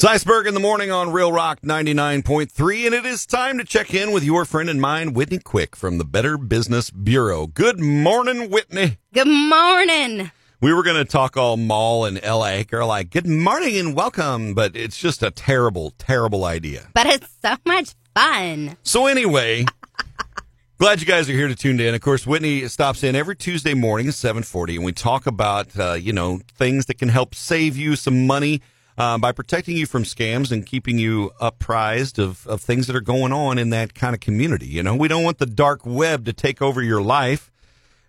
It's Iceberg in the morning on Real Rock 99.3, and it is time to check in with your friend and mine, Whitney Quick from the Better Business Bureau. Good morning, Whitney. Good morning. We were going to talk all mall and LA. Girl, like, good morning and welcome, but it's just a terrible, terrible idea. But it's so much fun. So, anyway. Glad you guys are here to tune in. Of course, Whitney stops in every Tuesday morning at 740, and we talk about, uh, you know, things that can help save you some money uh, by protecting you from scams and keeping you apprised of, of things that are going on in that kind of community. You know, we don't want the dark web to take over your life.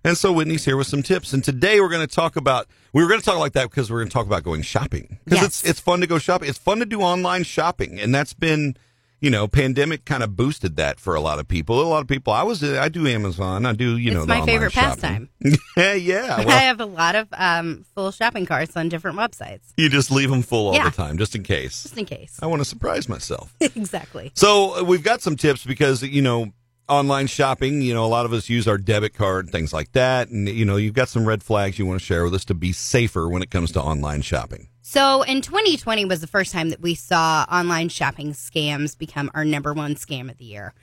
And so Whitney's here with some tips. And today we're going to talk about, we were going to talk like that because we're going to talk about going shopping. Because Yes. it's, it's fun to go shopping. It's fun to do online shopping. And that's been, you know, pandemic kind of boosted that for a lot of people. A lot of people, I was, I do Amazon. I do, you It's know, the my favorite shopping. pastime. yeah, yeah. I have a lot of um, full shopping carts on different websites, you just leave them full all Yeah. the time just in case. just in case. I want to surprise myself. exactly. So uh, we've got some tips because you know online shopping. You know, a lot of us use our debit card, and things like that, and you know you've got some red flags you want to share with us to be safer when it comes to online shopping. So in 2020 was the first time that we saw online shopping scams become our number one scam of the year.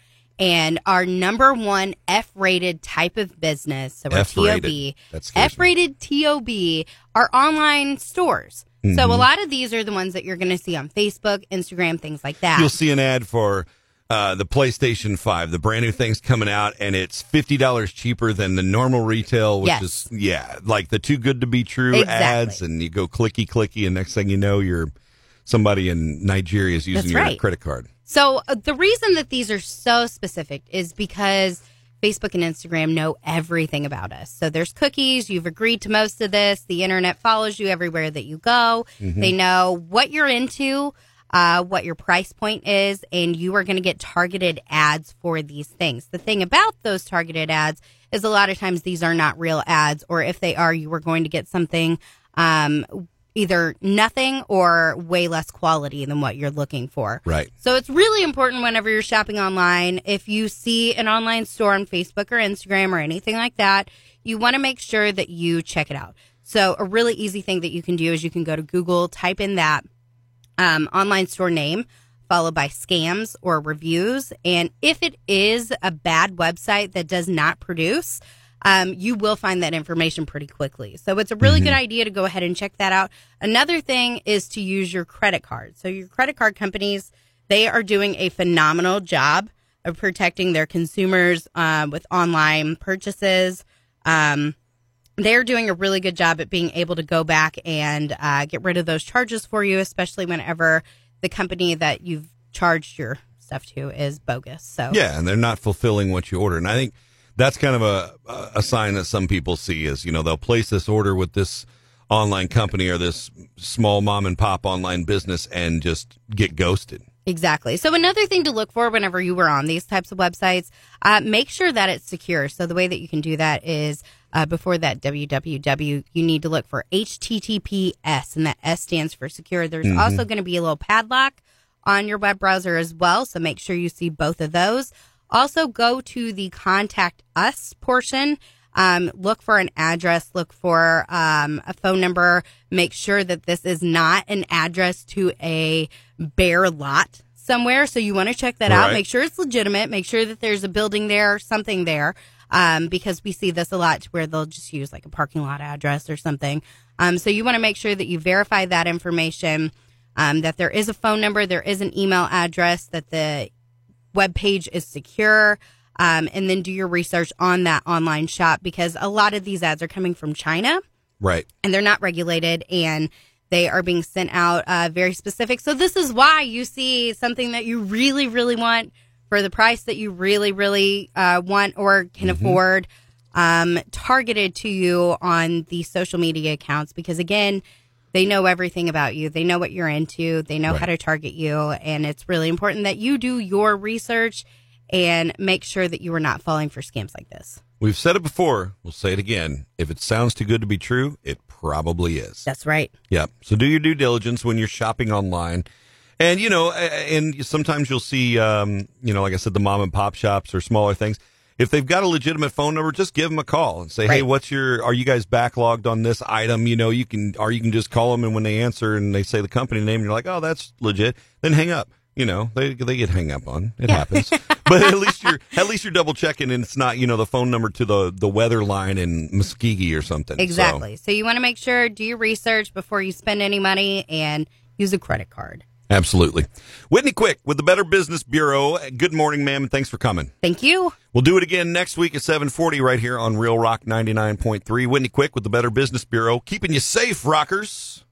And our number one F rated type of business, so our F-rated. TOB, That scares me. F rated TOB are online stores. So Mm-hmm. a lot of these are the ones that you're going to see on Facebook, Instagram, things like that. You'll see an ad for. Uh, the PlayStation 5, the brand new thing's coming out, and it's $50 cheaper than the normal retail, which Yes. is, yeah, like the too good to be true Exactly. ads. And you go clicky clicky, and next thing you know, you're somebody in Nigeria is using That's your right. credit card. So uh, the reason that these are so specific is because Facebook and Instagram know everything about us. So there's cookies. You've agreed to most of this. The internet follows you everywhere that you go. They know what you're into, uh, what your price point is, and you are going to get targeted ads for these things. The thing about those targeted ads is a lot of times these are not real ads, or if they are, you are going to get something um, either nothing or way less quality than what you're looking for. Right. So it's really important whenever you're shopping online. If you see an online store on Facebook or Instagram or anything like that, you want to make sure that you check it out. So a really easy thing that you can do is you can go to Google, type in that um, online store name, followed by scams or reviews. And if it is a bad website that does not produce, um, you will find that information pretty quickly. So it's a really good idea to go ahead and check that out. Another thing is to use your credit card. So your credit card companies, they are doing a phenomenal job of protecting their consumers uh, with online purchases. Um, they're doing a really good job at being able to go back and uh, get rid of those charges for you, especially whenever the company that you've charged your stuff to is bogus. So Yeah, and they're not fulfilling what you order. And I think that's kind of a a sign that some people see is, you know, they'll place this order with this online company or this small mom and pop online business and just get ghosted. Exactly. So another thing to look for whenever you were on these types of websites, uh, make sure that it's secure. So the way that you can do that is uh, before that www, you need to look for HTTPS, and that S stands for secure. There's also going to be a little padlock on your web browser as well. So make sure you see both of those. Also, go to the contact us portion. Um, look for an address, look for um, a phone number. Make sure that this is not an address to a bare lot somewhere. So you want to check that out. Make sure it's legitimate. Make sure that there's a building there, or something there, um, because we see this a lot to where they'll just use like a parking lot address or something. Um, so you want to make sure that you verify that information, um, that there is a phone number, there is an email address, that the web page is secure. Um, and then do your research on that online shop because a lot of these ads are coming from China Right. and they're not regulated and they are being sent out uh, very specific. So this is why you see something that you really, really want for the price that you really, really uh, want or can afford, um, targeted to you on the social media accounts because again, they know everything about you. They know what you're into. They know how to target you, and it's really important that you do your research and make sure that you are not falling for scams like this. We've said it before. We'll say it again. If it sounds too good to be true, it probably is. That's right. Yep. So do your due diligence when you're shopping online. And, you know, and sometimes you'll see, um, you know, like I said, the mom and pop shops or smaller things. if they've got a legitimate phone number, just give them a call and say, "Hey, what's your? Are you guys backlogged on this item? You know, you can, or you can just call them, and when they answer and they say the company name, you're like, "Oh, that's legit." Then hang up. You know, they they get hung up on. It happens. but at least you're at least you're double checking, and it's not you know the phone number to the the weather line in Muskogee or something. So- Exactly. So, you want to make sure do your research before you spend any money and use a credit card. Absolutely. Whitney Quick with the Better Business Bureau. Good morning, ma'am, and thanks for coming. Thank you. We'll do it again next week at 740 right here on Real Rock 99.3. Whitney Quick with the Better Business Bureau, keeping you safe, rockers.